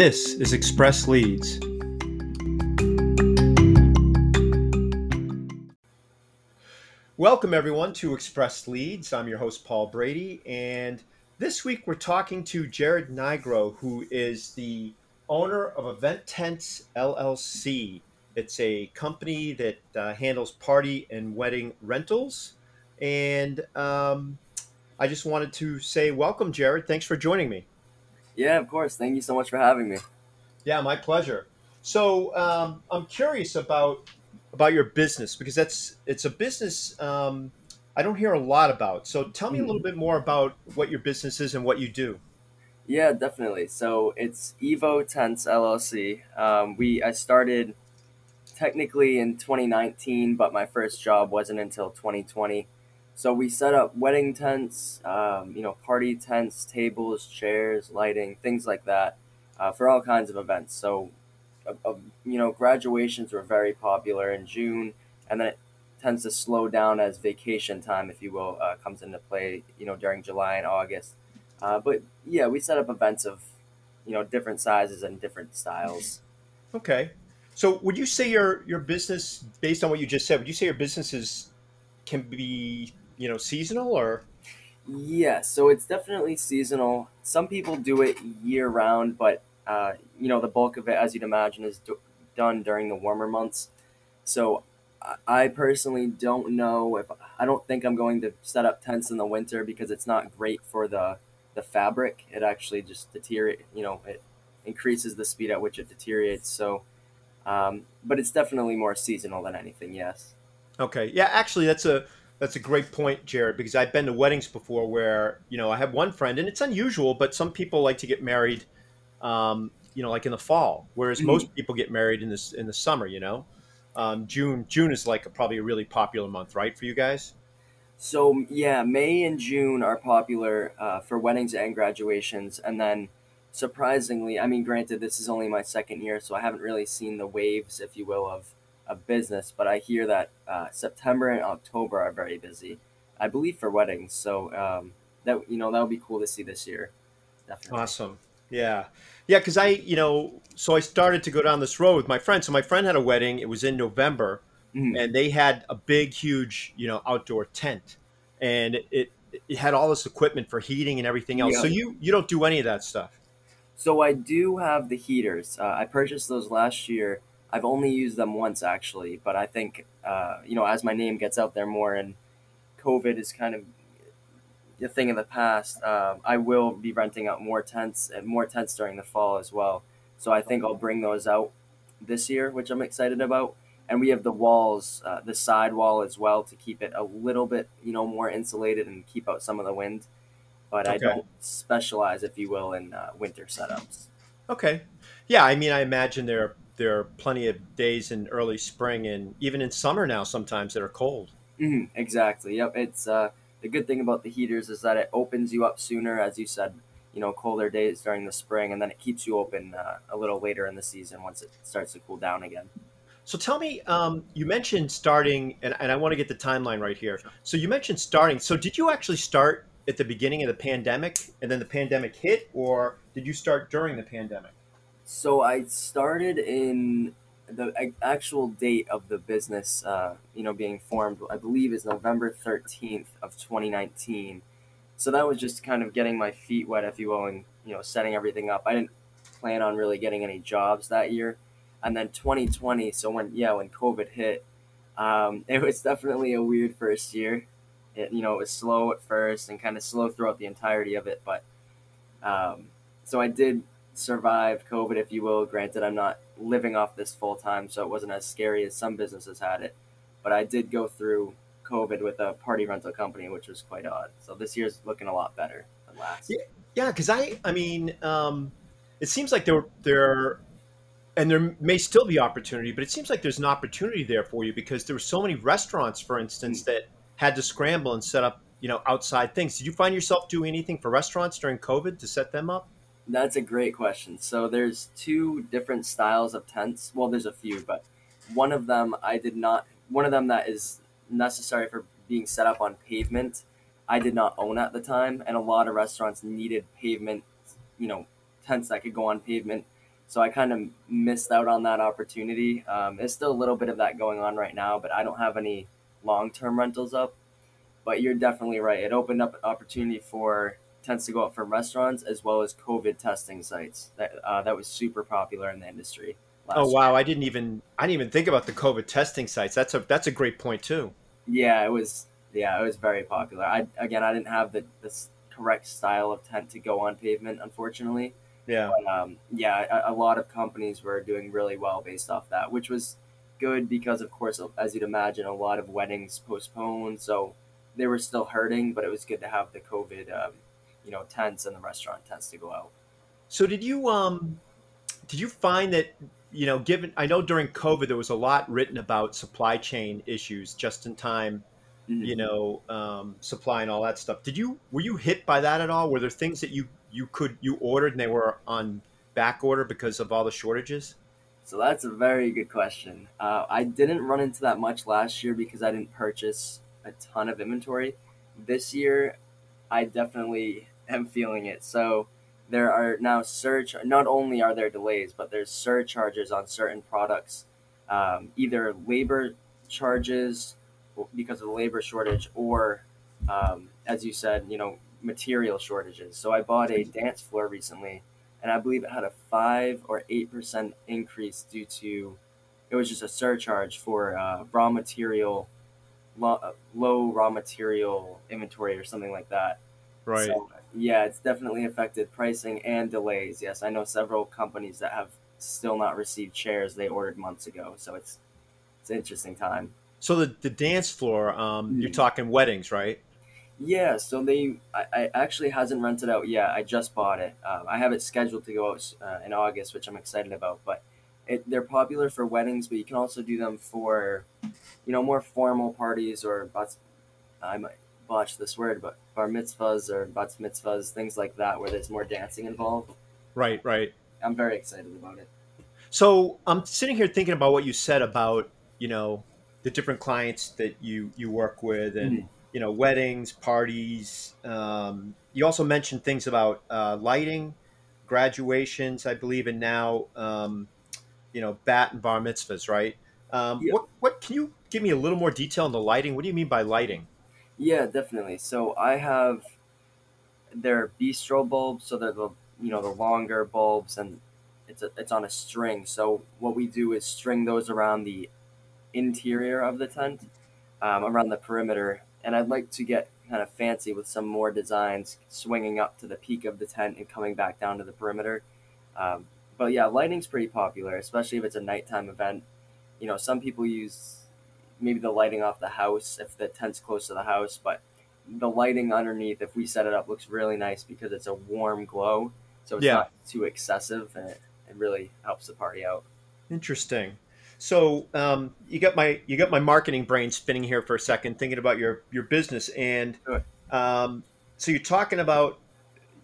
This is Express Leads. Welcome, everyone, to Express Leads. I'm your host, Paul Brady, and this week we're talking to Jared Nigro, who is the owner of Event Tents LLC. It's a company that uh, handles party and wedding rentals. And um, I just wanted to say welcome, Jared. Thanks for joining me. Yeah, of course. Thank you so much for having me. Yeah, my pleasure. So um, I'm curious about about your business because that's it's a business um, I don't hear a lot about. So tell me a little bit more about what your business is and what you do. Yeah, definitely. So it's Evo Tents LLC. Um, we I started technically in 2019, but my first job wasn't until 2020. So we set up wedding tents, um, you know, party tents, tables, chairs, lighting, things like that, uh, for all kinds of events. So, uh, uh, you know, graduations were very popular in June, and then it tends to slow down as vacation time, if you will, uh, comes into play, you know, during July and August. But yeah, we set up events of, you know, different sizes and different styles. Okay. So would you say your your business, based on what you just said, would you say your business is can be you know seasonal or? Yeah, so it's definitely seasonal. Some people do it year round, but uh, you know the bulk of it, as you'd imagine, is do- done during the warmer months. So I personally don't know if I don't think I'm going to set up tents in the winter because it's not great for the the fabric. It actually just deteriorate. You know, it increases the speed at which it deteriorates. So, um, but it's definitely more seasonal than anything. Yes. Okay. Yeah. Actually, that's a that's a great point, Jared, because I've been to weddings before where you know I have one friend, and it's unusual, but some people like to get married, um, you know, like in the fall, whereas Mhm. most people get married in this in the summer. You know, um, June June is like a, probably a really popular month, right, for you guys? So yeah, May and June are popular uh, for weddings and graduations, and then surprisingly, I mean, granted, this is only my second year, so I haven't really seen the waves, if you will, of of business. But I hear that uh, September and October are very busy. I believe for weddings, so um, that you know that would be cool to see this year. Definitely. Awesome. Yeah. Yeah, because I, you know, so I started to go down this road with my friend. So my friend had a wedding. It was in November, Mhm. and they had a big, huge, you know, outdoor tent, and it it had all this equipment for heating and everything else. Yeah. So you you don't do any of that stuff. So I do have the heaters. Uh, I purchased those last year. I've only used them once actually, but I think uh, you know as my name gets out there more and COVID is kind of a thing of the past. Uh, I will be renting out more tents and more tents during the fall as well. So I think I'll bring those out this year, which I'm excited about. And we have the walls, uh, the side wall as well, to keep it a little bit you know more insulated and keep out some of the wind. But I don't specialize, if you will, in uh, winter setups. Okay. Yeah, I mean, I imagine there there are plenty of days in early spring and even in summer now sometimes that are cold. hmm exactly. Yep. It's uh, the good thing about the heaters is that it opens you up sooner, as you said. You know, colder days during the spring, and then it keeps you open uh, a little later in the season once it starts to cool down again. So tell me, um, you mentioned starting, and, and I want to get the timeline right here. So you mentioned starting. So did you actually start at the beginning of the pandemic, and then the pandemic hit, or did you start during the pandemic? So I started in the actual date of the business, uh, you know, being formed. I believe is November thirteenth of twenty nineteen. So that was just kind of getting my feet wet, if you will, and you know, setting everything up. I didn't plan on really getting any jobs that year, and then twenty twenty. So when yeah, when COVID hit, um, it was definitely a weird first year. It you know it was slow at first and kind of slow throughout the entirety of it, but um, so I did survive COVID, if you will. Granted, I'm not living off this full time, so it wasn't as scary as some businesses had it. But I did go through COVID with a party rental company, which was quite odd. So this year's looking a lot better than last. Yeah. Yeah, because I, I mean, um, it seems like there, there, and there may still be opportunity, but it seems like there's an opportunity there for you because there were so many restaurants, for instance, that had to scramble and set up, you know, outside things. Did you find yourself doing anything for restaurants during COVID to set them up? That's a great question. So there's two different styles of tents. Well, there's a few, but one of them I did not. One of them that is necessary for being set up on pavement. I did not own at the time, and a lot of restaurants needed pavement, you know, tents that could go on pavement. So I kind of missed out on that opportunity. Um, there's still a little bit of that going on right now, but I don't have any long term rentals up. But you're definitely right. It opened up an opportunity for tents to go up from restaurants as well as COVID testing sites. That uh, that was super popular in the industry. Oh wow! Year. I didn't even I didn't even think about the COVID testing sites. That's a that's a great point too. Yeah, it was. Yeah, it was very popular. I again, I didn't have the this correct style of tent to go on pavement, unfortunately. Yeah. But, um, yeah, a, a, lot of companies were doing really well based off that, which was good because, of course, as you'd imagine, a lot of weddings postponed, so they were still hurting. But it was good to have the COVID, um, you know, tents and the restaurant tents to go out. So did you um, did you find that you know, given I know during COVID there was a lot written about supply chain issues, just in time, mm-hmm. you know, um, supply and all that stuff. Did you were you hit by that at all? Were there things that you you could you ordered and they were on back order because of all the shortages? So that's a very good question. Uh, I didn't run into that much last year because I didn't purchase a ton of inventory. This year, I definitely am feeling it. So there are now surge. Not only are there delays, but there's surcharges on certain products, um, either labor charges because of the labor shortage, or um, as you said, you know, material shortages. So I bought a dance floor recently, and I believe it had a five or eight percent increase due to it was just a surcharge for uh, raw material, low, low raw material inventory or something like that. Right. So, yeah, it's definitely affected pricing and delays. Yes, I know several companies that have still not received chairs they ordered months ago. So it's it's an interesting time. So the the dance floor, um, mm. you're talking weddings, right? Yeah, so they I, I, actually hasn't rented out yet. I just bought it. Um, I have it scheduled to go out uh, in August, which I'm excited about. But it, they're popular for weddings, but you can also do them for, you know, more formal parties or but I might botch this word, but bar mitzvahs or bat mitzvahs, things like that, where there's more dancing involved. Right, right. I'm very excited about it. So I'm sitting here thinking about what you said about you know the different clients that you you work with and. Mm-hmm you know, weddings, parties. Um, you also mentioned things about uh, lighting, graduations, I believe, and now, um, you know, bat and bar mitzvahs, right? Um, yeah. What, what can you give me a little more detail on the lighting? What do you mean by lighting? Yeah, definitely. So I have their bistro bulbs, so they're the you know the longer bulbs, and it's a, it's on a string. So what we do is string those around the interior of the tent, um, around the perimeter, and I'd like to get kind of fancy with some more designs swinging up to the peak of the tent and coming back down to the perimeter. Um, but yeah, lighting's pretty popular, especially if it's a nighttime event. You know, some people use maybe the lighting off the house if the tent's close to the house, but the lighting underneath, if we set it up, looks really nice because it's a warm glow, so it's yeah. not too excessive, and it, it really helps the party out. Interesting. So um, you got my you got my marketing brain spinning here for a second, thinking about your your business, and um, so you're talking about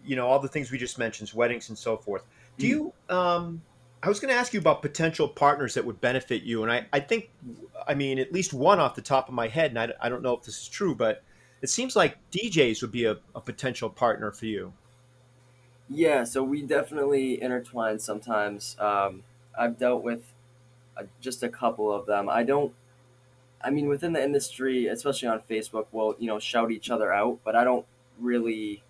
you know all the things we just mentioned, weddings and so forth. Do you? Um, I was going to ask you about potential partners that would benefit you, and I, I think, I mean, at least one off the top of my head, and I, I don't know if this is true, but it seems like DJs would be a, a potential partner for you. Yeah, so we definitely intertwine sometimes. Um, I've dealt with just a couple of them. I don't. I mean, within the industry, especially on Facebook, we'll you know shout each other out, but I don't really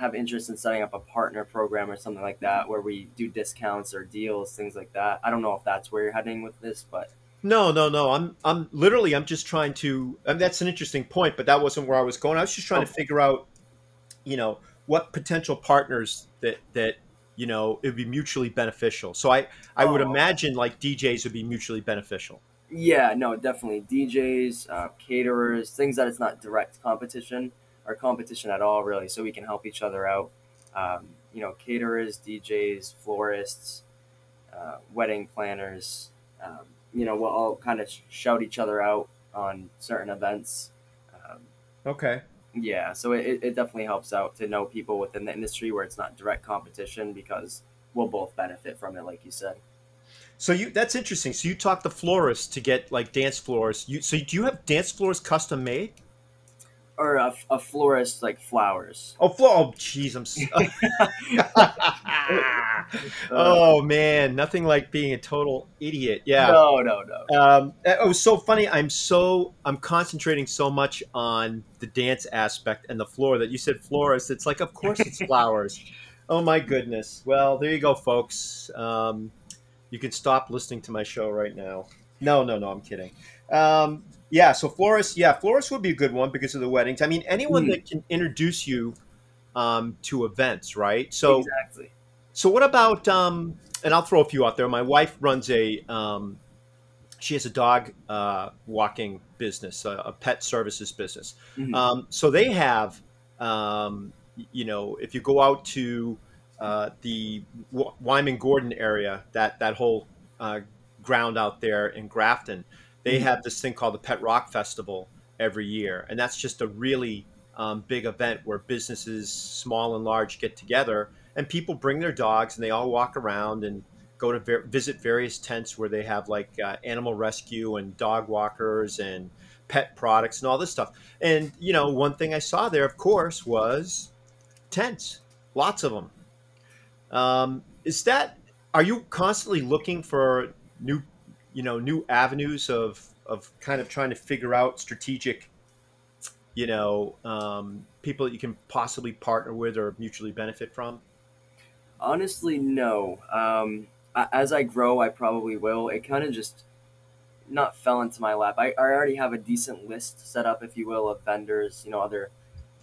have interest in setting up a partner program or something like that where we do discounts or deals, things like that. I don't know if that's where you're heading with this, but no, no, no. I'm I'm literally I'm just trying to. I mean, that's an interesting point, but that wasn't where I was going. I was just trying oh. to figure out, you know, what potential partners that that you know it would be mutually beneficial so i i would oh. imagine like djs would be mutually beneficial yeah no definitely djs uh, caterers things that it's not direct competition or competition at all really so we can help each other out um, you know caterers djs florists uh, wedding planners um, you know we'll all kind of shout each other out on certain events um, okay yeah, so it, it definitely helps out to know people within the industry where it's not direct competition because we'll both benefit from it, like you said. So you that's interesting. So you talk the florists to get like dance floors. You so do you have dance floors custom made? Or a, a florist like flowers. Oh, flo- oh, jeez, I'm. oh man, nothing like being a total idiot. Yeah. No, no, no. Um, it was so funny. I'm so I'm concentrating so much on the dance aspect and the floor that you said florist. It's like, of course, it's flowers. oh my goodness. Well, there you go, folks. Um, you can stop listening to my show right now. No, no, no. I'm kidding. Um, yeah. So florist, yeah, florist would be a good one because of the weddings. I mean, anyone Hmm. that can introduce you um, to events, right? So exactly. so what about um, and I'll throw a few out there. My wife runs a um, she has a dog uh, walking business, a, a pet services business. Mhm. Um, so they have, um, you know, if you go out to uh, the w- Wyman Gordon area, that that whole uh, ground out there in Grafton, they Mhm. have this thing called the Pet Rock Festival every year, and that's just a really um, big event where businesses, small and large, get together, and people bring their dogs, and they all walk around and go to ver- visit various tents where they have like uh, animal rescue and dog walkers and pet products and all this stuff. And you know, one thing I saw there, of course, was tents, lots of them. Um, is that? Are you constantly looking for new, you know, new avenues of of kind of trying to figure out strategic, you know, um, people that you can possibly partner with or mutually benefit from? Honestly, no. Um, as I grow, I probably will. It kind of just not fell into my lap. I, I already have a decent list set up, if you will, of vendors. You know, other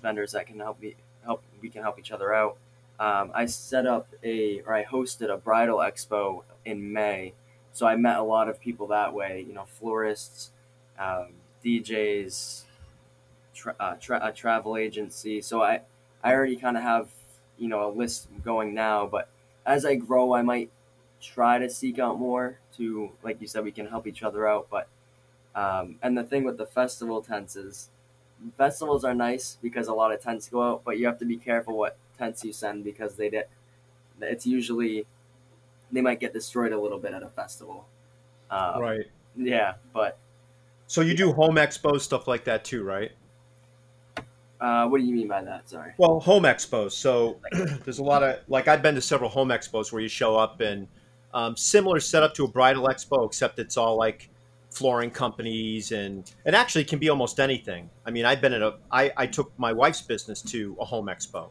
vendors that can help me help. We can help each other out. Um, I set up a or I hosted a bridal expo in May, so I met a lot of people that way. You know, florists, um, DJs, tra- uh, tra- a travel agency. So I I already kind of have you know a list going now, but as I grow, I might try to seek out more to like you said we can help each other out. But um, and the thing with the festival tents is festivals are nice because a lot of tents go out, but you have to be careful what tents you send because they did. It's usually they might get destroyed a little bit at a festival. Um, right. Yeah, but So you do home expos stuff like that too, right? uh, what do you mean by that? Sorry. Well, home expos. So there's a lot of like I've been to several home expos where you show up and um, similar setup to a bridal expo, except it's all like flooring companies and it actually can be almost anything. I mean, I've been at a I, I took my wife's business to a home expo,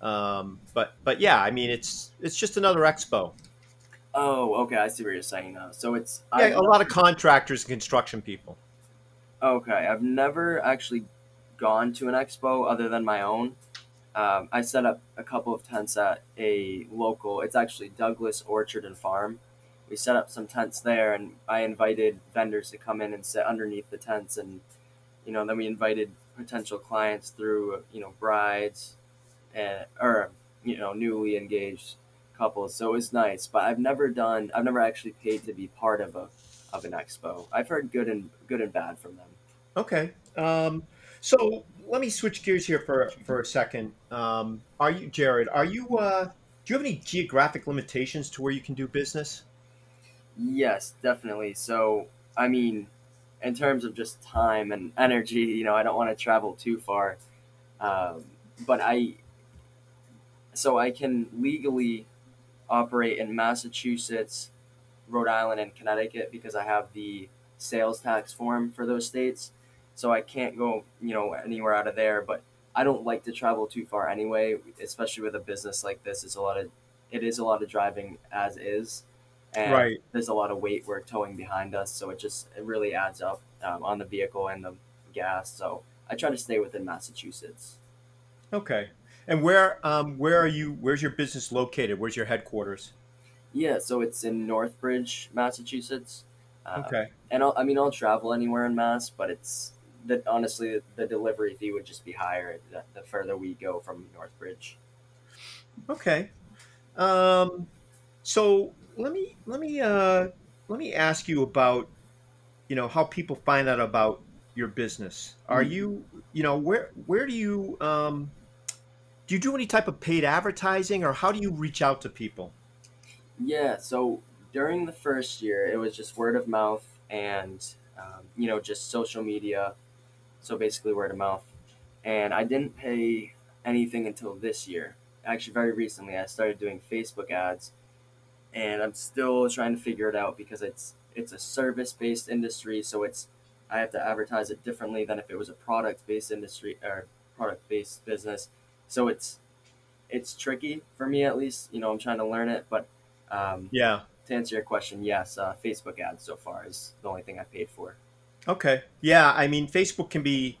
um, but but yeah, I mean it's it's just another expo. Oh, okay. I see what you're saying now. So it's Yeah, I've a lot of contractors and construction people. Okay, I've never actually gone to an expo other than my own. Um, I set up a couple of tents at a local. It's actually Douglas Orchard and Farm. We set up some tents there, and I invited vendors to come in and sit underneath the tents, and you know, then we invited potential clients through, you know, brides, and or you know, newly engaged couples. So it was nice, but I've never done. I've never actually paid to be part of a of an expo. I've heard good and good and bad from them. Okay. Um, so let me switch gears here for for a second. Um, are you, Jared? Are you? Uh, do you have any geographic limitations to where you can do business? Yes, definitely. So, I mean, in terms of just time and energy, you know, I don't want to travel too far. Um, but I, so I can legally operate in Massachusetts, Rhode Island, and Connecticut because I have the sales tax form for those states. So I can't go, you know, anywhere out of there. But I don't like to travel too far anyway, especially with a business like this. It's a lot of, it is a lot of driving as is. And Right. there's a lot of weight we're towing behind us, so it just it really adds up um, on the vehicle and the gas. So I try to stay within Massachusetts. Okay. And where um, where are you? Where's your business located? Where's your headquarters? Yeah, so it's in Northbridge, Massachusetts. Uh, Okay. And I'll, I mean, I'll travel anywhere in Mass, but it's that honestly the delivery fee would just be higher the, the further we go from Northbridge. Okay. Um, so let me let me uh, let me ask you about you know how people find out about your business. Are Mhm. you you know where where do you um, do you do any type of paid advertising or how do you reach out to people? Yeah, so during the first year, it was just word of mouth and, um, you know, just social media. So basically, word of mouth. And I didn't pay anything until this year. Actually, very recently, I started doing Facebook ads. and I'm still trying to figure it out because it's it's a service based industry, so it's I have to advertise it differently than if it was a product based industry or product based business. So it's it's tricky for me at least. You know, I'm trying to learn it, but um, Yeah. to answer your question, yes, uh, Facebook ads so far is the only thing I paid for. Okay. Yeah. I mean, Facebook can be.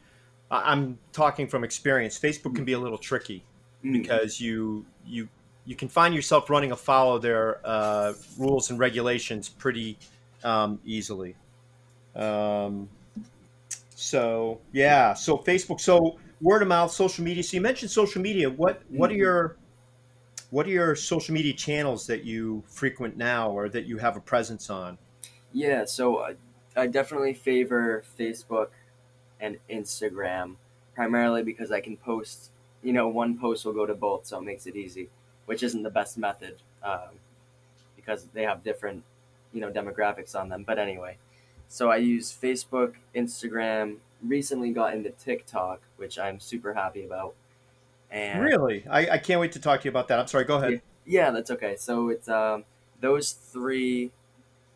I'm talking from experience. Facebook can be a little tricky Mm. because you you you can find yourself running afoul of their uh, rules and regulations pretty um, easily. Um, so yeah. So Facebook. So word of mouth, social media. So you mentioned social media. What what are Mhm. your what are your social media channels that you frequent now, or that you have a presence on? Yeah, so I, I definitely favor Facebook and Instagram primarily because I can post, you know, one post will go to both, so it makes it easy, which isn't the best method um, because they have different, you know, demographics on them. But anyway, so I use Facebook, Instagram, recently got into TikTok, which I'm super happy about. And Really, I, I can't wait to talk to you about that. I'm sorry. Go ahead. yeah, that's okay. So it's um, those three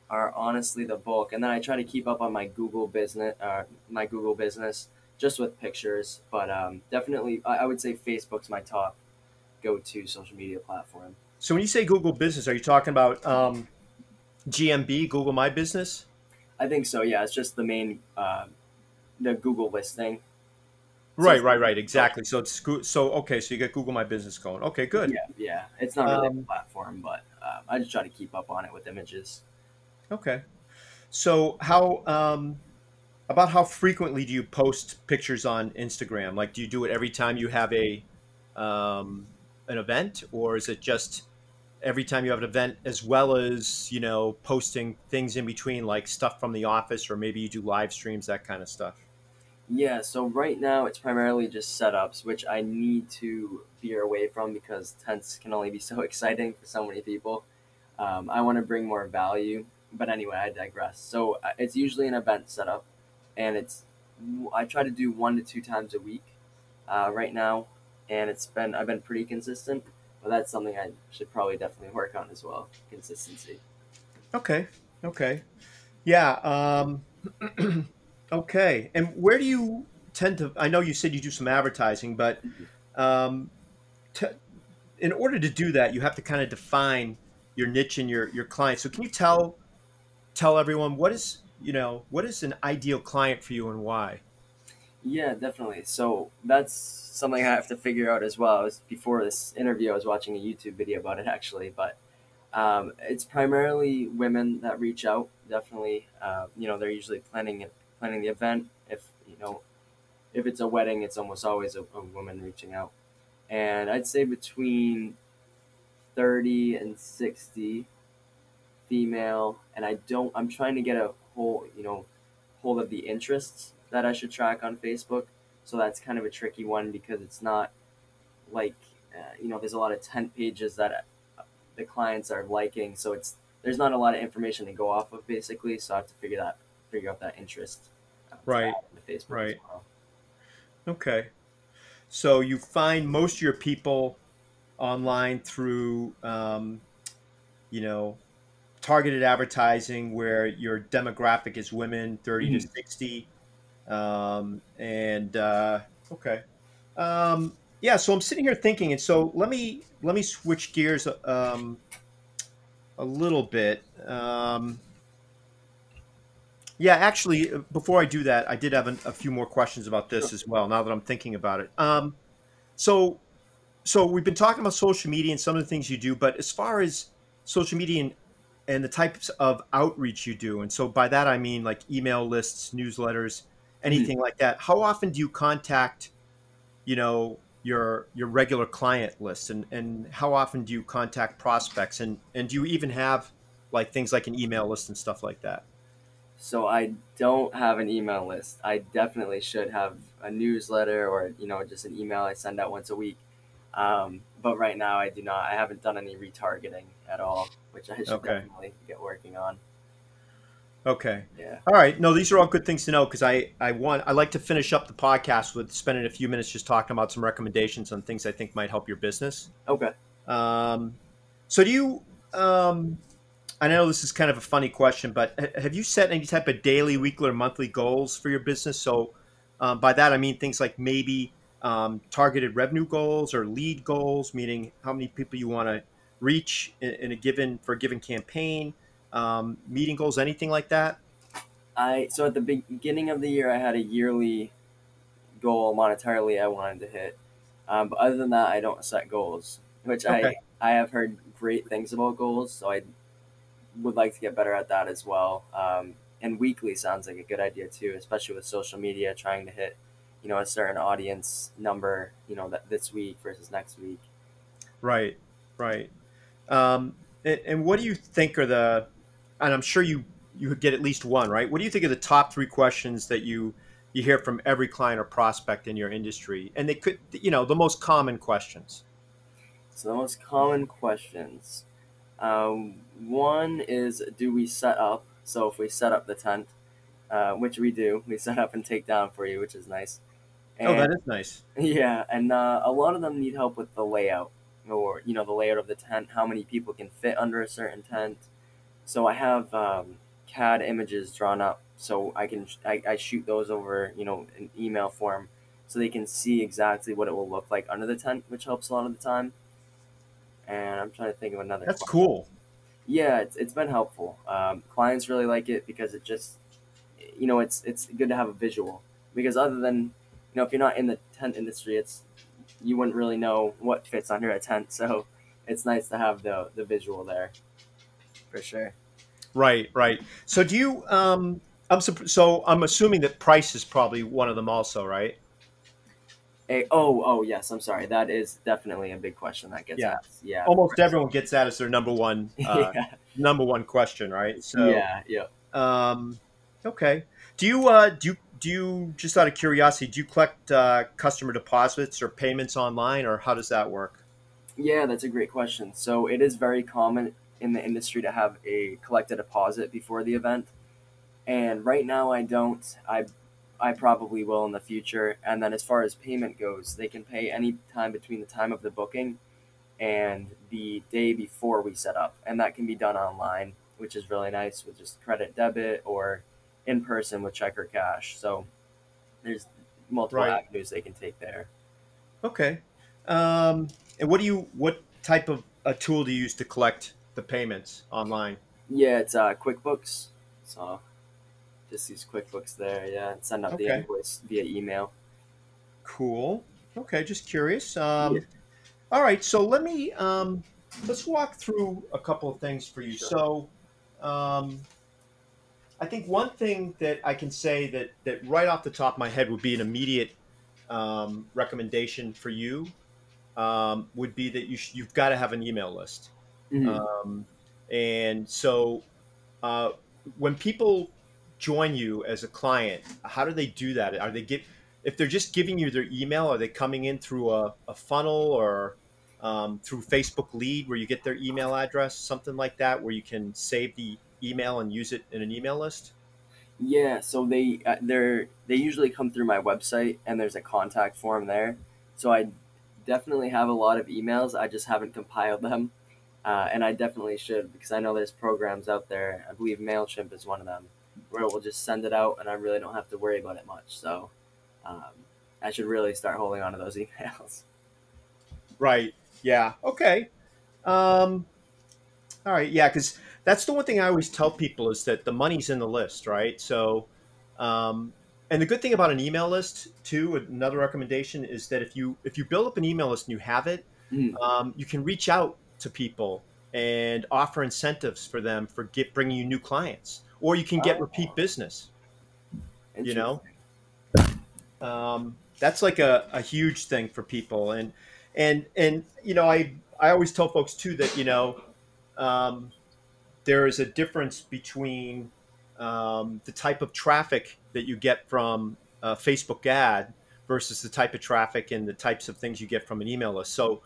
are honestly the bulk, and then I try to keep up on my Google business, uh, my Google business, just with pictures. But um, definitely, I, I would say Facebook's my top go-to social media platform. So when you say Google Business, are you talking about um, GMB, Google My Business? I think so. Yeah, it's just the main uh, the Google listing. Right, So- right, right. Exactly. So it's so okay. So you get Google My Business going. Okay, good. Yeah, yeah. It's not really Um, a platform, but um, I just try to keep up on it with images. Okay. So how um, about how frequently do you post pictures on Instagram? Like, do you do it every time you have a um, an event, or is it just every time you have an event, as well as you know posting things in between, like stuff from the office, or maybe you do live streams, that kind of stuff? Yeah, so right now it's primarily just setups, which I need to veer away from because tents can only be so exciting for so many people. Um, I want to bring more value, but anyway, I digress. So uh, it's usually an event setup, and it's I try to do one to two times a week uh, right now, and it's been I've been pretty consistent, but that's something I should probably definitely work on as well. Consistency. Okay. Okay. Yeah. Um, okay. And where do you tend to? I know you said you do some advertising, but um, t- in order to do that, you have to kind of define your niche and your your client. So can you tell tell everyone what is you know what is an ideal client for you and why? Yeah, definitely. So that's something I have to figure out as well. I was before this interview, I was watching a YouTube video about it actually, but um, it's primarily women that reach out. Definitely, uh, you know, they're usually planning it, planning the event. If you know, if it's a wedding, it's almost always a, a woman reaching out, and I'd say between thirty and sixty female. And I don't. I'm trying to get a whole, you know, hold of the interests that I should track on Facebook. So that's kind of a tricky one because it's not like uh, you know there's a lot of tent pages that uh, the clients are liking, so it's there's not a lot of information to go off of basically. So I have to figure that figure out that interest uh, Right, to Facebook right. well. Okay. So you find most of your people online through, um, you know, targeted advertising where your demographic is women 30 to Mhm. 60. Um, and uh, okay. Um, yeah, so I'm sitting here thinking, and so let me let me switch gears um, a little bit. Um, yeah, actually, uh, before I do that, I did have a, a few more questions about this Sure. as well. Now that I'm thinking about it, um, so so we've been talking about social media and some of the things you do, but as far as social media and, and the types of outreach you do, and so by that I mean like email lists, newsletters, anything like that. How often do you contact, you know, your your regular client list, and and how often do you contact prospects, and and do you even have like things like an email list and stuff like that? So I don't have an email list. I definitely should have a newsletter or you know just an email I send out once a week. Um, but right now I do not. I haven't done any retargeting at all, which I should Okay. definitely get working on. Okay. Yeah. All right. No, these are all good things to know because I I want I like to finish up the podcast with spending a few minutes just talking about some recommendations on things I think might help your business. Okay. Um, so do you um, I know this is kind of a funny question, but have you set any type of daily, weekly, or monthly goals for your business? So, um, by that I mean things like maybe um, targeted revenue goals or lead goals, meaning how many people you want to reach in, in, a given for a given campaign, um, meeting goals, anything like that. I so at the beginning of the year, I had a yearly goal monetarily I wanted to hit, um, but other than that, I don't set goals. Which okay. I I have heard great things about goals, so I would like to get better at that as well. Um, and weekly sounds like a good idea too, especially with social media trying to hit, you know, a certain audience number, you know, that this week versus next week. Right, right. Um, and, and what do you think are the, and I'm sure you you get at least one, right? What do you think are the top three questions that you you hear from every client or prospect in your industry, and they could, you know, the most common questions. So the most common questions. Um, one is, do we set up? So if we set up the tent, uh, which we do, we set up and take down for you, which is nice. And, oh, that is nice. Yeah, and uh, a lot of them need help with the layout, or you know, the layout of the tent, how many people can fit under a certain tent. So I have um, CAD images drawn up, so I can I, I shoot those over, you know, an email form, so they can see exactly what it will look like under the tent, which helps a lot of the time and I'm trying to think of another. That's cool. Yeah, it's, it's been helpful. Um, clients really like it because it just, you know, it's it's good to have a visual because other than, you know, if you're not in the tent industry, it's you wouldn't really know what fits under a tent. So it's nice to have the the visual there, for sure. Right, right. So do you? Um, I'm so I'm assuming that price is probably one of them also, right? A, oh, oh yes. I'm sorry. That is definitely a big question that gets yeah. asked. Yeah, almost everyone gets that as their number one, uh, yeah. number one question, right? So yeah, yeah. Um, okay. Do you uh, do you do you just out of curiosity do you collect uh, customer deposits or payments online, or how does that work? Yeah, that's a great question. So it is very common in the industry to have a collect a deposit before the event. And right now I don't. I I probably will in the future. And then as far as payment goes, they can pay any time between the time of the booking and the day before we set up. And that can be done online, which is really nice with just credit debit or in person with check or cash. So there's multiple right. avenues they can take there. Okay. Um, and what do you what type of a tool do you use to collect the payments online? Yeah, it's uh, QuickBooks. So just use QuickBooks there. Yeah, and send out okay. the invoice via email. Cool. Okay, just curious. Um, yeah. All right, so let me um, let's walk through a couple of things for you. Sure. So, um, I think one thing that I can say that that right off the top of my head would be an immediate um, recommendation for you um, would be that you sh- you've got to have an email list. Mm-hmm. Um, and so, uh, when people join you as a client, how do they do that? Are they get if they're just giving you their email? Are they coming in through a, a funnel or um, through Facebook Lead, where you get their email address, something like that, where you can save the email and use it in an email list? Yeah, so they uh, they're they usually come through my website, and there's a contact form there. So I definitely have a lot of emails. I just haven't compiled them, uh, and I definitely should because I know there's programs out there. I believe Mailchimp is one of them where we'll just send it out and I really don't have to worry about it much. So um, I should really start holding on to those emails. Right. Yeah. Okay. Um, all right. Yeah. Because that's the one thing I always tell people is that the money's in the list, right? So, um, and the good thing about an email list too, another recommendation is that if you if you build up an email list and you have it, mm. um, you can reach out to people and offer incentives for them for get bringing you new clients or you can get oh. repeat business. You know, um, that's like a, a huge thing for people, and and and you know, I I always tell folks too that you know, um, there is a difference between um, the type of traffic that you get from a Facebook ad versus the type of traffic and the types of things you get from an email list. So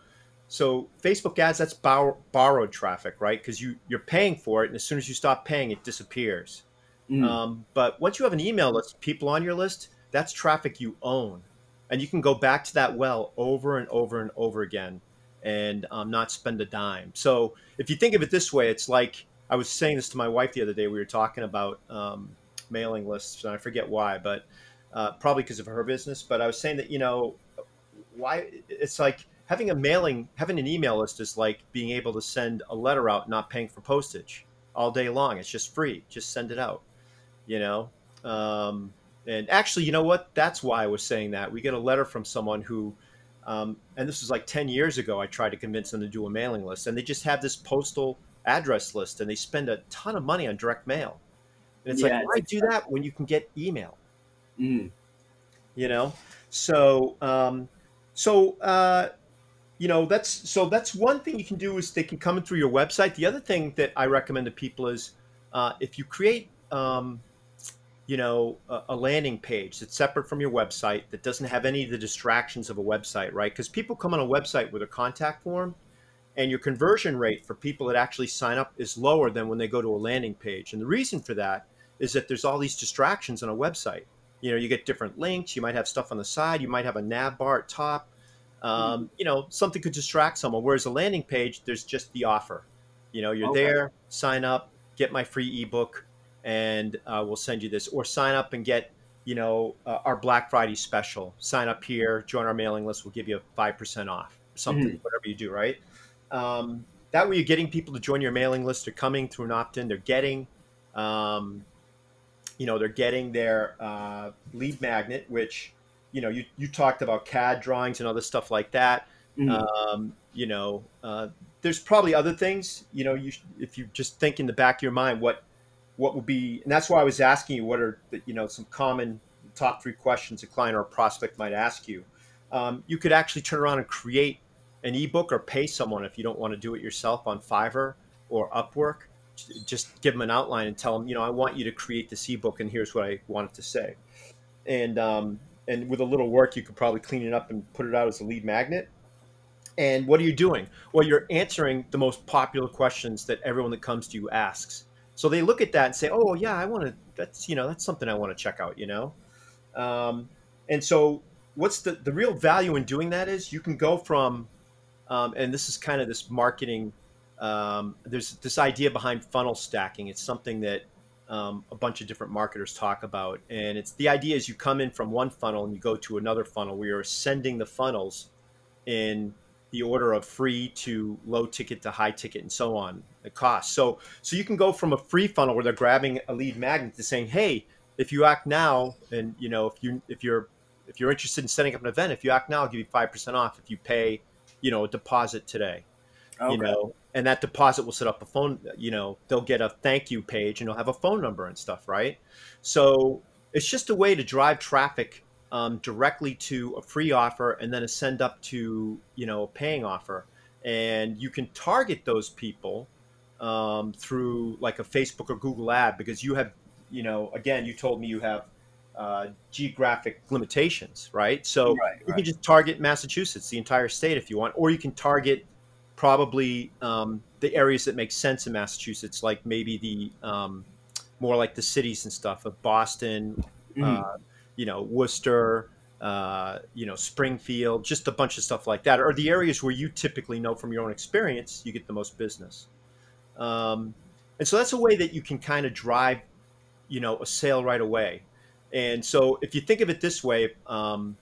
so Facebook ads, that's borrow, borrowed traffic, right? Because you you're paying for it, and as soon as you stop paying, it disappears. Mm. Um, but once you have an email list, people on your list, that's traffic you own, and you can go back to that well over and over and over again, and um, not spend a dime. So if you think of it this way, it's like I was saying this to my wife the other day. We were talking about um, mailing lists, and I forget why, but uh, probably because of her business. But I was saying that you know why it's like having a mailing, having an email list is like being able to send a letter out, not paying for postage all day long. It's just free. Just send it out. You know. Um, and actually, you know what? That's why I was saying that. We get a letter from someone who, um, and this was like 10 years ago, I tried to convince them to do a mailing list, and they just have this postal address list and they spend a ton of money on direct mail. And it's yeah, like, why do that when you can get email? Mm. You know? So, um, so, uh, you know, that's so that's one thing you can do is they can come in through your website. The other thing that I recommend to people is uh, if you create, um, you know, a, a, landing page that's separate from your website that doesn't have any of the distractions of a website, right? Because people come on a website with a contact form and your conversion rate for people that actually sign up is lower than when they go to a landing page. And the reason for that is that there's all these distractions on a website. You know, you get different links, you might have stuff on the side, you might have a nav bar at top. Um, hmm. you know, something could distract someone. Whereas a landing page, there's just the offer. You know, you're okay. there, sign up, get my free ebook, and uh, we'll send you this. Or sign up and get, you know, uh, our Black Friday special. Sign up here, join our mailing list, we'll give you a 5% off, something, mm-hmm. whatever you do, right? Um, that way, you're getting people to join your mailing list. They're coming through an opt-in. They're getting, um, you know, they're getting their uh, lead magnet, which, you know, you, you talked about CAD drawings and other stuff like that. Mm-hmm. Um, you know, uh, there's probably other things. You know, you if you just think in the back of your mind what what would be, and that's why I was asking you what are the, you know some common top three questions a client or a prospect might ask you. Um, you could actually turn around and create an ebook or pay someone if you don't want to do it yourself on Fiverr or Upwork. Just give them an outline and tell them, you know, I want you to create this ebook, and here's what I want it to say. And um, and with a little work, you could probably clean it up and put it out as a lead magnet. And what are you doing? Well, you're answering the most popular questions that everyone that comes to you asks. So they look at that and say, "Oh, yeah, I want to. That's you know, that's something I want to check out." You know, um, and so what's the the real value in doing that is you can go from um, and this is kind of this marketing. Um, there's this idea behind funnel stacking. It's something that um, a bunch of different marketers talk about, and it's the idea is you come in from one funnel and you go to another funnel. We are ascending the funnels in the order of free to low ticket to high ticket and so on the cost. So so you can go from a free funnel where they're grabbing a lead magnet to saying, hey, if you act now, and you know if you if you're if you're interested in setting up an event, if you act now, I'll give you five percent off. If you pay you know, a deposit today. Okay. You know, and that deposit will set up a phone, you know, they'll get a thank you page and they'll have a phone number and stuff, right? So it's just a way to drive traffic um, directly to a free offer and then a send up to, you know, a paying offer. And you can target those people um, through like a Facebook or Google ad because you have, you know, again, you told me you have uh, geographic limitations, right? So right, you right. can just target Massachusetts, the entire state, if you want, or you can target probably um, the areas that make sense in Massachusetts, like maybe the um, more like the cities and stuff of Boston, mm. uh, you know, Worcester, uh, you know, Springfield, just a bunch of stuff like that, or the areas where you typically know from your own experience you get the most business. Um, and so that's a way that you can kind of drive, you know, a sale right away. And so if you think of it this way, um,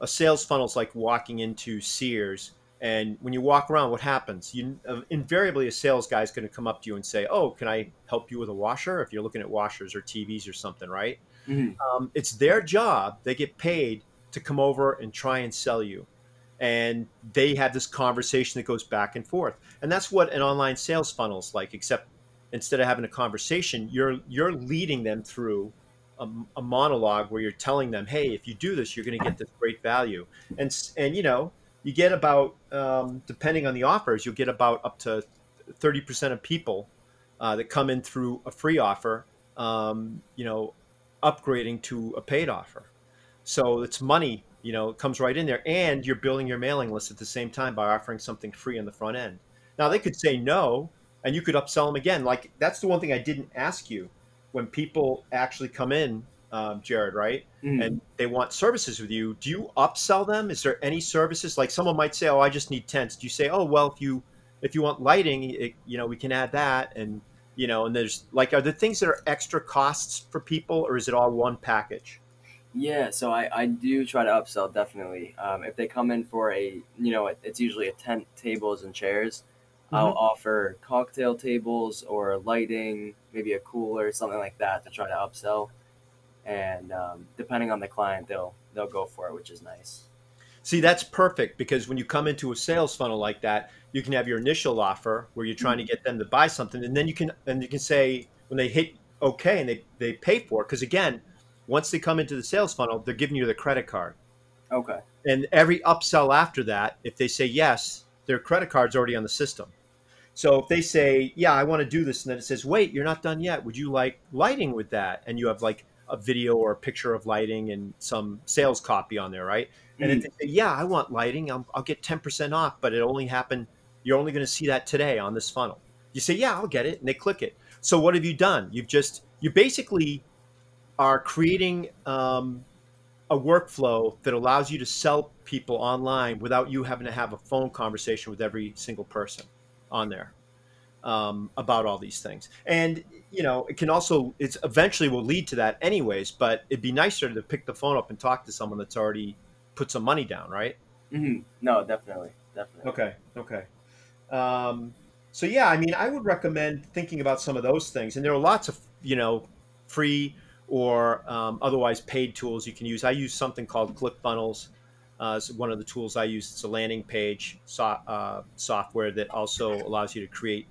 a sales funnel is like walking into Sears. And when you walk around, what happens? You uh, invariably a sales guy is going to come up to you and say, "Oh, can I help you with a washer?" If you're looking at washers or TVs or something, right? Mm-hmm. Um, it's their job. They get paid to come over and try and sell you, and they have this conversation that goes back and forth. And that's what an online sales funnel is like. Except instead of having a conversation, you're you're leading them through a, a, monologue where you're telling them, "Hey, if you do this, you're going to get this great value," and and you know you get about um, depending on the offers, you'll get about up to thirty percent of people uh, that come in through a free offer, um, you know, upgrading to a paid offer. So it's money, you know, it comes right in there, and you're building your mailing list at the same time by offering something free on the front end. Now they could say no, and you could upsell them again. Like that's the one thing I didn't ask you when people actually come in, um, Jared, right, mm. and they want services with you, do you upsell them? Is there any services like someone might say, "Oh, I just need tents." Do you say, "Oh, well, if you if you want lighting, it, you know, we can add that," and you know, and there's like, are there things that are extra costs for people, or is it all one package? Yeah, so I, I do try to upsell definitely. Um, if they come in for a, you know, it's usually a tent, tables, and chairs. I'll Mhm. offer cocktail tables or lighting, maybe a cooler, something like that to try to upsell. And um, depending on the client, they'll they'll go for it, which is nice. See, that's perfect because when you come into a sales funnel like that, you can have your initial offer where you're trying to get them to buy something, and then you can and you can say when they hit okay and they they pay for it because again, once they come into the sales funnel, they're giving you the credit card, Okay. and every upsell after that, if they say yes, their credit card's already on the system. So if they say, "Yeah, I want to do this," and then it says, "Wait, you're not done yet. Would you like lighting with that?" and you have like a video or a picture of lighting and some sales copy on there, right? And if they say, "Yeah, I want lighting. I'll, I'll get ten percent off, but it only happened. You're only going to see that today on this funnel." You say, "Yeah, I'll get it," and they click it. So what have you done? You've just you basically are creating um, a workflow that allows you to sell people online without you having to have a phone conversation with every single person on there um, about all these things. And you know, it can also it's eventually will lead to that anyways. But it'd be nicer to pick the phone up and talk to someone that's already put some money down, right? Mm-hmm. No, definitely, definitely. Okay. Okay. Um, so yeah, I mean, I would recommend thinking about some of those things, and there are lots of you know free or um, otherwise paid tools you can use. I use something called ClickFunnels. Uh, it's one of the tools I use. It's a landing page so, uh, software that also allows you to create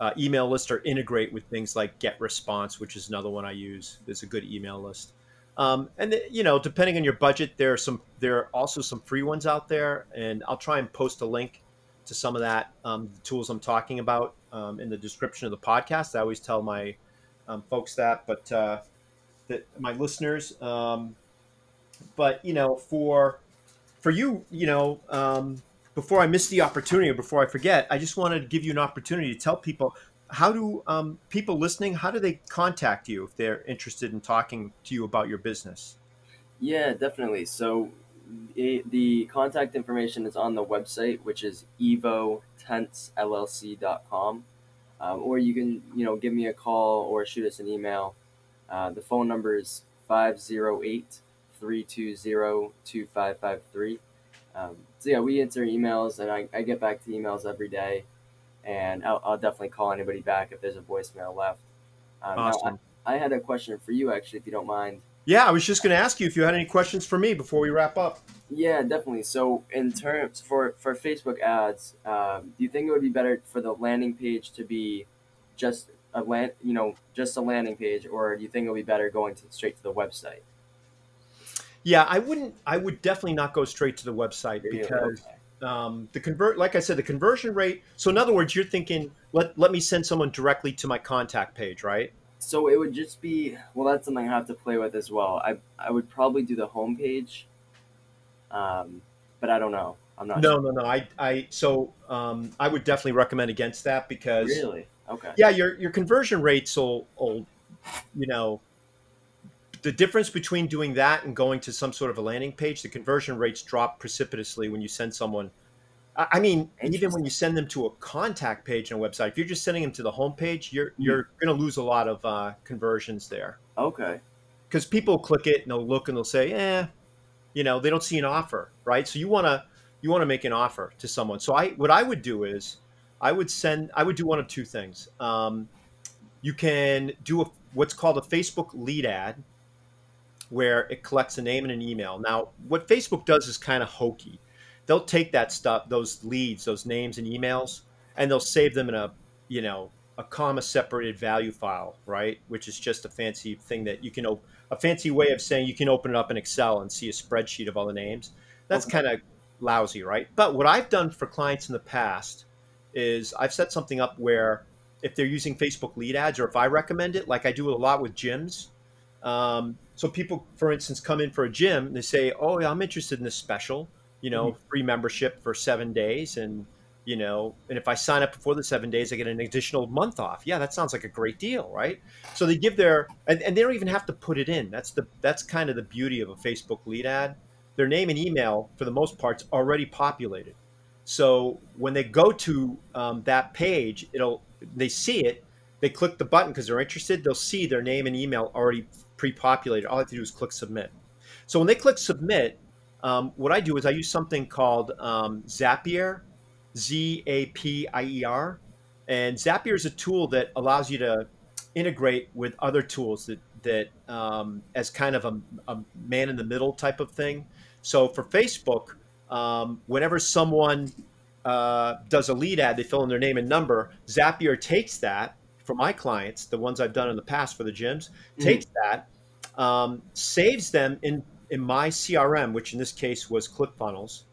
uh, email list or integrate with things like GetResponse, which is another one I use. It's a good email list. Um, and the, you know, depending on your budget, there are some. There are also some free ones out there, and I'll try and post a link to some of that um, the tools I'm talking about um, in the description of the podcast. I always tell my um, folks that, but uh, that my listeners. Um, but you know, for for you, you know, um, before I miss the opportunity or before I forget, I just wanted to give you an opportunity to tell people how do um, people listening how do they contact you if they're interested in talking to you about your business? Yeah, definitely. So the contact information is on the website, which is evotentsllc.com. Um, or you can, you know, give me a call or shoot us an email. Uh, the phone number is 508 320 2553. So, yeah, we answer emails and I, I get back to emails every day. And I'll, I'll definitely call anybody back if there's a voicemail left. Um, Awesome. I, I had a question for you, actually, if you don't mind. Yeah, I was just going to ask you if you had any questions for me before we wrap up. Yeah, definitely. So, in terms for for Facebook ads, um, do you think it would be better for the landing page to be just a land, you know, just a landing page, or do you think it would be better going to straight to the website? Yeah, I wouldn't. I would definitely not go straight to the website because um, the convert, like I said, the conversion rate. So in other words, you're thinking, let let me send someone directly to my contact page, right? So it would just be well, that's something I have to play with as well. I I would probably do the homepage, um, but I don't know. I'm not No, no, no. I, I, so um, I would definitely recommend against that because, Really? Okay. yeah, your your conversion rates will, will, you know, the difference between doing that and going to some sort of a landing page, the conversion rates drop precipitously when you send someone. I mean, even when you send them to a contact page on a website, if you're just sending them to the homepage, you're you're going to lose a lot of uh, conversions there Okay. because people click it and they'll look and they'll say, eh, you know, they don't see an offer, right? So you want to you want to make an offer to someone. So I what I would do is I would send I would do one of two things. Um, you can do a, what's called a Facebook lead ad, where it collects a name and an email. Now, what Facebook does is kind of hokey. They'll take that stuff, those leads, those names and emails, and they'll save them in a you know a comma separated value file, right? Which is just a fancy thing that you can op- a fancy way of saying you can open it up in Excel and see a spreadsheet of all the names. That's Okay. kind of lousy, right? But what I've done for clients in the past is I've set something up where if they're using Facebook lead ads or if I recommend it, like I do a lot with gyms. Um, so people, for instance, come in for a gym and they say, "Oh, yeah, I'm interested in this special, you know, free membership for seven days, and you know, and if I sign up before the seven days, I get an additional month off. Yeah, that sounds like a great deal, right? So they give their, and, and they don't even have to put it in. That's the that's kind of the beauty of a Facebook lead ad. Their name and email, for the most part, is already populated. So when they go to um, that page, it'll they see it, they click the button because they're interested, they'll see their name and email already pre-populated. All I have to do is click submit. So when they click submit, um, what I do is I use something called um, Zapier, Z A P I E R, and Zapier is a tool that allows you to integrate with other tools that that um, as kind of a, a, man in the middle type of thing. So for Facebook, um, whenever someone uh, does a lead ad, they fill in their name and number. Zapier takes that for my clients, the ones I've done in the past for the gyms, mm-hmm. takes that, um, saves them in in my CRM, which in this case was ClickFunnels.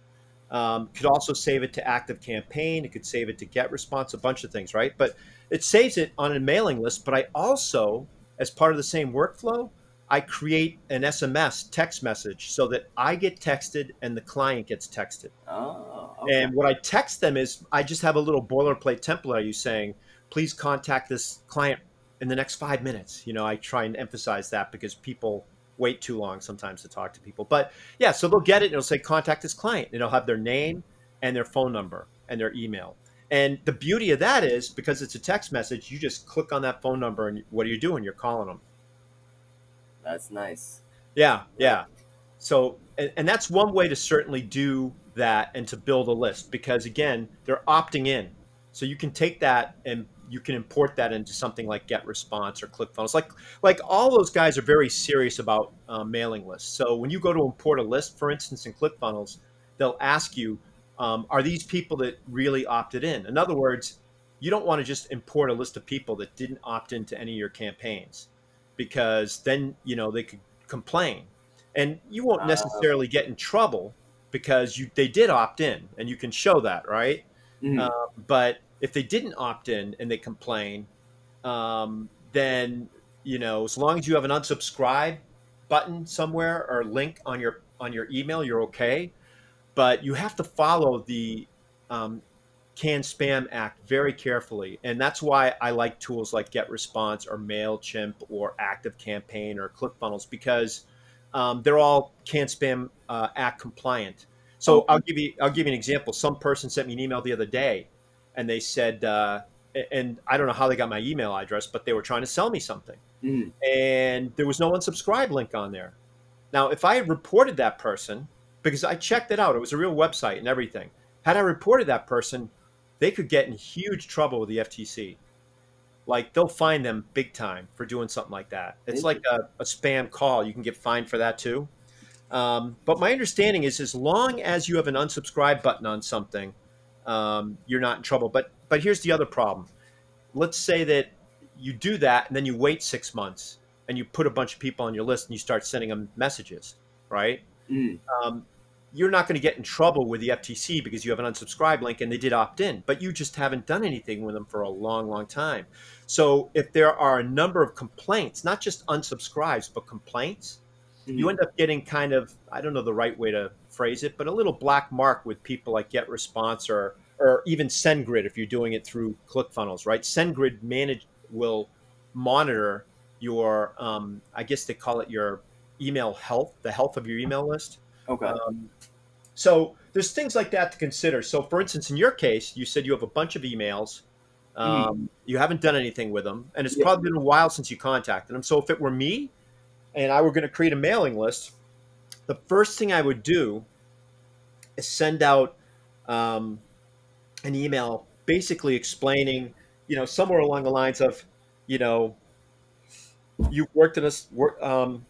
Um, could also save it to Active Campaign. It could save it to Get Response, a bunch of things, right? But it saves it on a mailing list. But I also, as part of the same workflow, I create an SMS text message so that I get texted and the client gets texted. Oh, okay. And what I text them is I just have a little boilerplate template I use saying, please contact this client in the next five minutes. You know, I try and emphasize that because people wait too long sometimes to talk to people. But yeah, so they'll get it and it'll say contact this client. And it'll have their name and their phone number and their email. And the beauty of that is because it's a text message, you just click on that phone number and what are you doing? You're calling them. That's nice. Yeah, yeah. So, and, and that's one way to certainly do that and to build a list because again, they're opting in. So you can take that and you can import that into something like Get Response or ClickFunnels. Like like all those guys are very serious about uh, mailing lists. So when you go to import a list, for instance, in ClickFunnels, they'll ask you, um, are these people that really opted in? In other words, you don't want to just import a list of people that didn't opt into any of your campaigns, because then you know they could complain, and you won't necessarily get in trouble because you they did opt in, and you can show that, right? Mm-hmm. Uh, but if they didn't opt in and they complain, um, then you know as long as you have an unsubscribe button somewhere or link on your on your email, you're okay. But you have to follow the um, CAN-SPAM Act very carefully, and that's why I like tools like GetResponse or Mailchimp or Active Campaign or ClickFunnels because um, they're all CAN-SPAM uh, Act compliant. So I'll give you I'll give you an example. Some person sent me an email the other day and they said, uh, and I don't know how they got my email address, but they were trying to sell me something. Mm. And there was no unsubscribe link on there. Now, if I had reported that person, because I checked it out, it was a real website and everything. Had I reported that person, they could get in huge trouble with the FTC. Like they'll find them big time for doing something like that. It's like a, a spam call. You can get fined for that too. Um, but my understanding is, as long as you have an unsubscribe button on something, um, you're not in trouble. But but here's the other problem. Let's say that you do that and then you wait six months and you put a bunch of people on your list and you start sending them messages, right? Mm. Um, you're not going to get in trouble with the FTC because you have an unsubscribe link and they did opt in, but you just haven't done anything with them for a long, long time. So if there are a number of complaints, not just unsubscribes, but complaints, mm-hmm. you end up getting kind of, I don't know the right way to phrase it, but a little black mark with people like Get Response or or even SendGrid if you're doing it through ClickFunnels, right? SendGrid manage will monitor your, um, I guess they call it your email health, the health of your email list. Okay. Um, so there's things like that to consider. So, for instance, in your case, you said you have a bunch of emails. Um, mm. You haven't done anything with them, and it's yeah. probably been a while since you contacted them. So, if it were me, and I were going to create a mailing list, the first thing I would do is send out um, an email basically explaining, you know, somewhere along the lines of, you know, you've worked in a work. Um,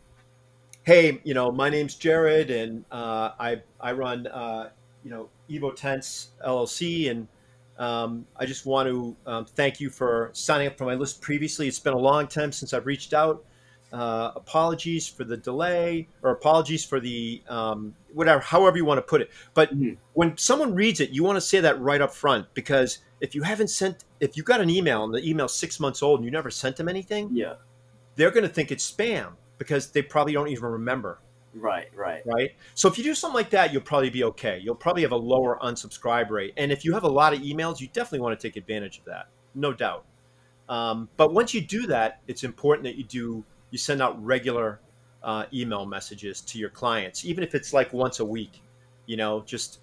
hey, you know, my name's Jared, and uh, I I run uh, you know Evo Tents LLC, and um, I just want to um, thank you for signing up for my list previously. It's been a long time since I've reached out uh, apologies for the delay or apologies for the um, whatever, however you want to put it. But mm-hmm. when someone reads it, you want to say that right up front because if you haven't sent, if you got an email and the email's six months old and you never sent them anything, yeah, they're going to think it's spam because they probably don't even remember. Right, right, right. So if you do something like that, you'll probably be okay. You'll probably have a lower unsubscribe rate, and if you have a lot of emails, you definitely want to take advantage of that, no doubt. Um, but once you do that, it's important that you do you send out regular uh, email messages to your clients, even if it's like once a week. You know, just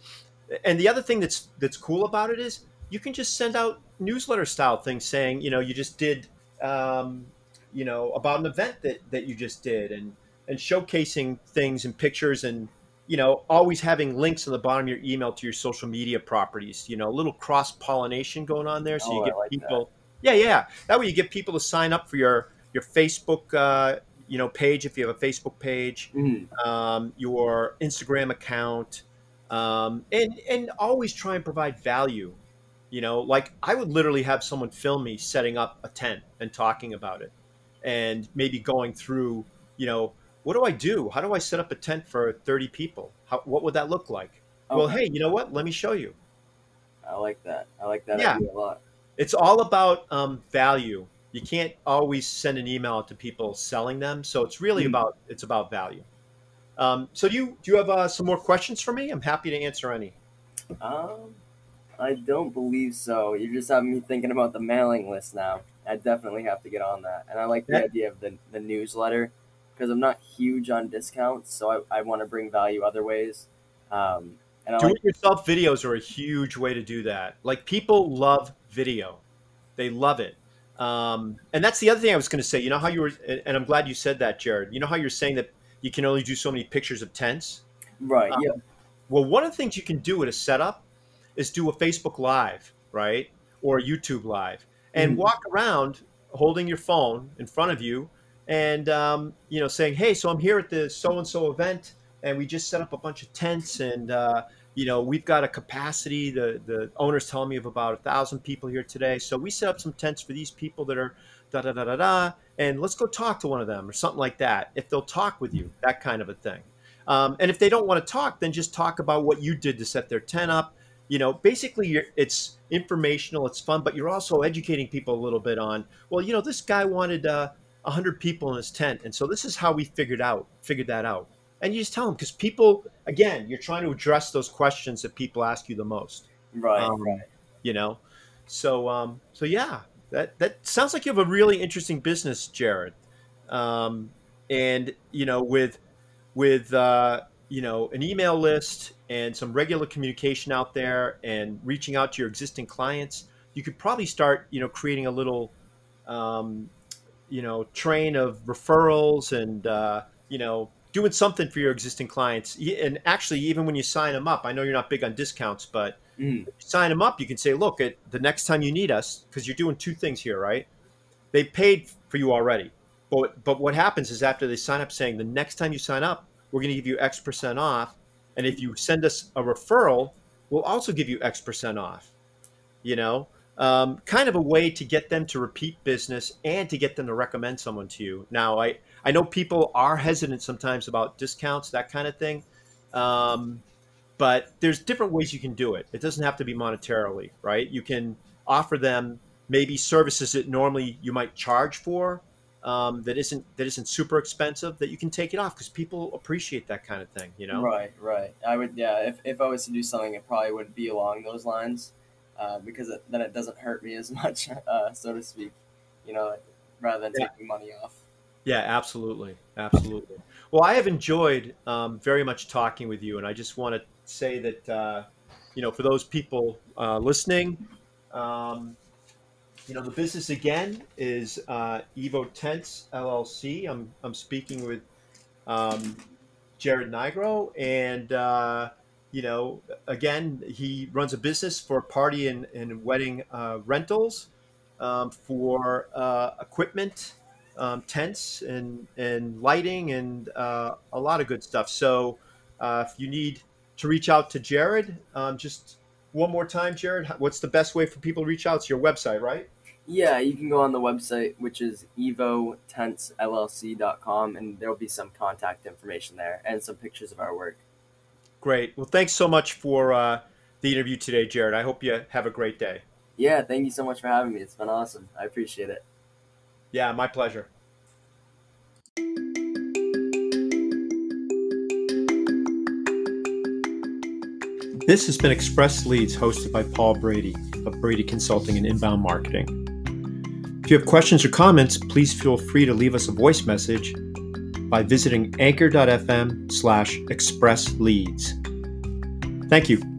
and the other thing that's that's cool about it is you can just send out newsletter style things saying, you know, you just did um, you know, about an event that that you just did, and and showcasing things and pictures, and you know, always having links on the bottom of your email to your social media properties. You know, a little cross pollination going on there, so Oh, you get like people. Yeah, yeah. That way, you get people to sign up for your your Facebook, uh, you know, page if you have a Facebook page Mhm. um, your Instagram account, um, and and always try and provide value. You know, like I would literally have someone film me setting up a tent and talking about it, and maybe going through, you know, what do I do? How do I set up a tent for thirty people? How, what would that look like? Well, hey, you know what? Let me show you. I like that. I like that Yeah. idea a lot. It's all about um, value. You can't always send an email to people selling them, so it's really Mhm. about it's about value. Um, so do you do you have uh, some more questions for me? I'm happy to answer any. Um, I don't believe so. You're just having me thinking about the mailing list now. I definitely have to get on that. And I like the Yeah. idea of the, the newsletter because I'm not huge on discounts, so I, I want to bring value other ways. Um, and I Do like, yourself videos are a huge way to do that. Like people love video, they love it. Um, and that's the other thing I was going to say. You know how you were, and I'm glad you said that, Jared. You know how you're saying that you can only do so many pictures of tents. right, Um, yeah. Well, one of the things you can do at a setup is do a Facebook Live, right? Or a YouTube Live, and Mhm. walk around holding your phone in front of you and, um, you know, saying, hey, so I'm here at the so and so event, and we just set up a bunch of tents, and, uh, you know, we've got a capacity. The, the owner's telling me of about a thousand people here today. So we set up some tents for these people that are da da da da da, and let's go talk to one of them or something like that. If they'll talk with you, that kind of a thing. Um, and if they don't want to talk, then just talk about what you did to set their tent up. You know, basically, it's informational, it's fun, but you're also educating people a little bit on. Well, you know, this guy wanted uh, hundred people in his tent, and so this is how we figured out figured that out. And you just tell them because people, again, you're trying to address those questions that people ask you the most. Right, um, right. You know, so um, so yeah, that that sounds like you have a really interesting business, Jared. Um, and you know, with with uh, you know an email list and some regular communication out there and reaching out to your existing clients, you could probably start you know creating a little um, you know train of referrals and uh, you know doing something for your existing clients. And actually, even when you sign them up, I know you're not big on discounts, but Mhm. sign them up, you can say, look, at the next time you need us, because you're doing two things here, right? They paid for you already. But, but what happens is after they sign up saying the next time you sign up, we're going to give you X percent off. And if you send us a referral, we'll also give you X percent off. You know, um, kind of a way to get them to repeat business and to get them to recommend someone to you. Now, I, I know people are hesitant sometimes about discounts, that kind of thing. Um, but there's different ways you can do it. It doesn't have to be monetarily, right? You can offer them maybe services that normally you might charge for um, that isn't that isn't super expensive that you can take it off because people appreciate that kind of thing, you know? Right, right. I would, yeah. If, if I was to do something, it probably would be along those lines, uh, because it, then it doesn't hurt me as much, uh, so to speak. You know, rather than Yeah. taking money off. Yeah, absolutely, absolutely. Well, I have enjoyed um, very much talking with you, and I just want to say that uh, you know, for those people uh, listening, um, you know, the business again is uh, Evo Tents LLC. I'm I'm speaking with um, Jared Nigro, and uh, you know, again, he runs a business for party and, and wedding uh, rentals um, for uh, equipment um, tents and and lighting and uh, a lot of good stuff. So uh, if you need to reach out to Jared, um, just one more time, Jared, what's the best way for people to reach out? It's your website, right? Yeah, you can go on the website, which is evotentsllc.com, and there will be some contact information there and some pictures of our work. Great. Well, thanks so much for uh, the interview today, Jared. I hope you have a great day. Yeah, thank you so much for having me. It's been awesome. I appreciate it. Yeah, my pleasure. This has been Express Leads hosted by Paul Brady of Brady Consulting and Inbound Marketing. If you have questions or comments, please feel free to leave us a voice message by visiting anchor.fm slash express leads. Thank you.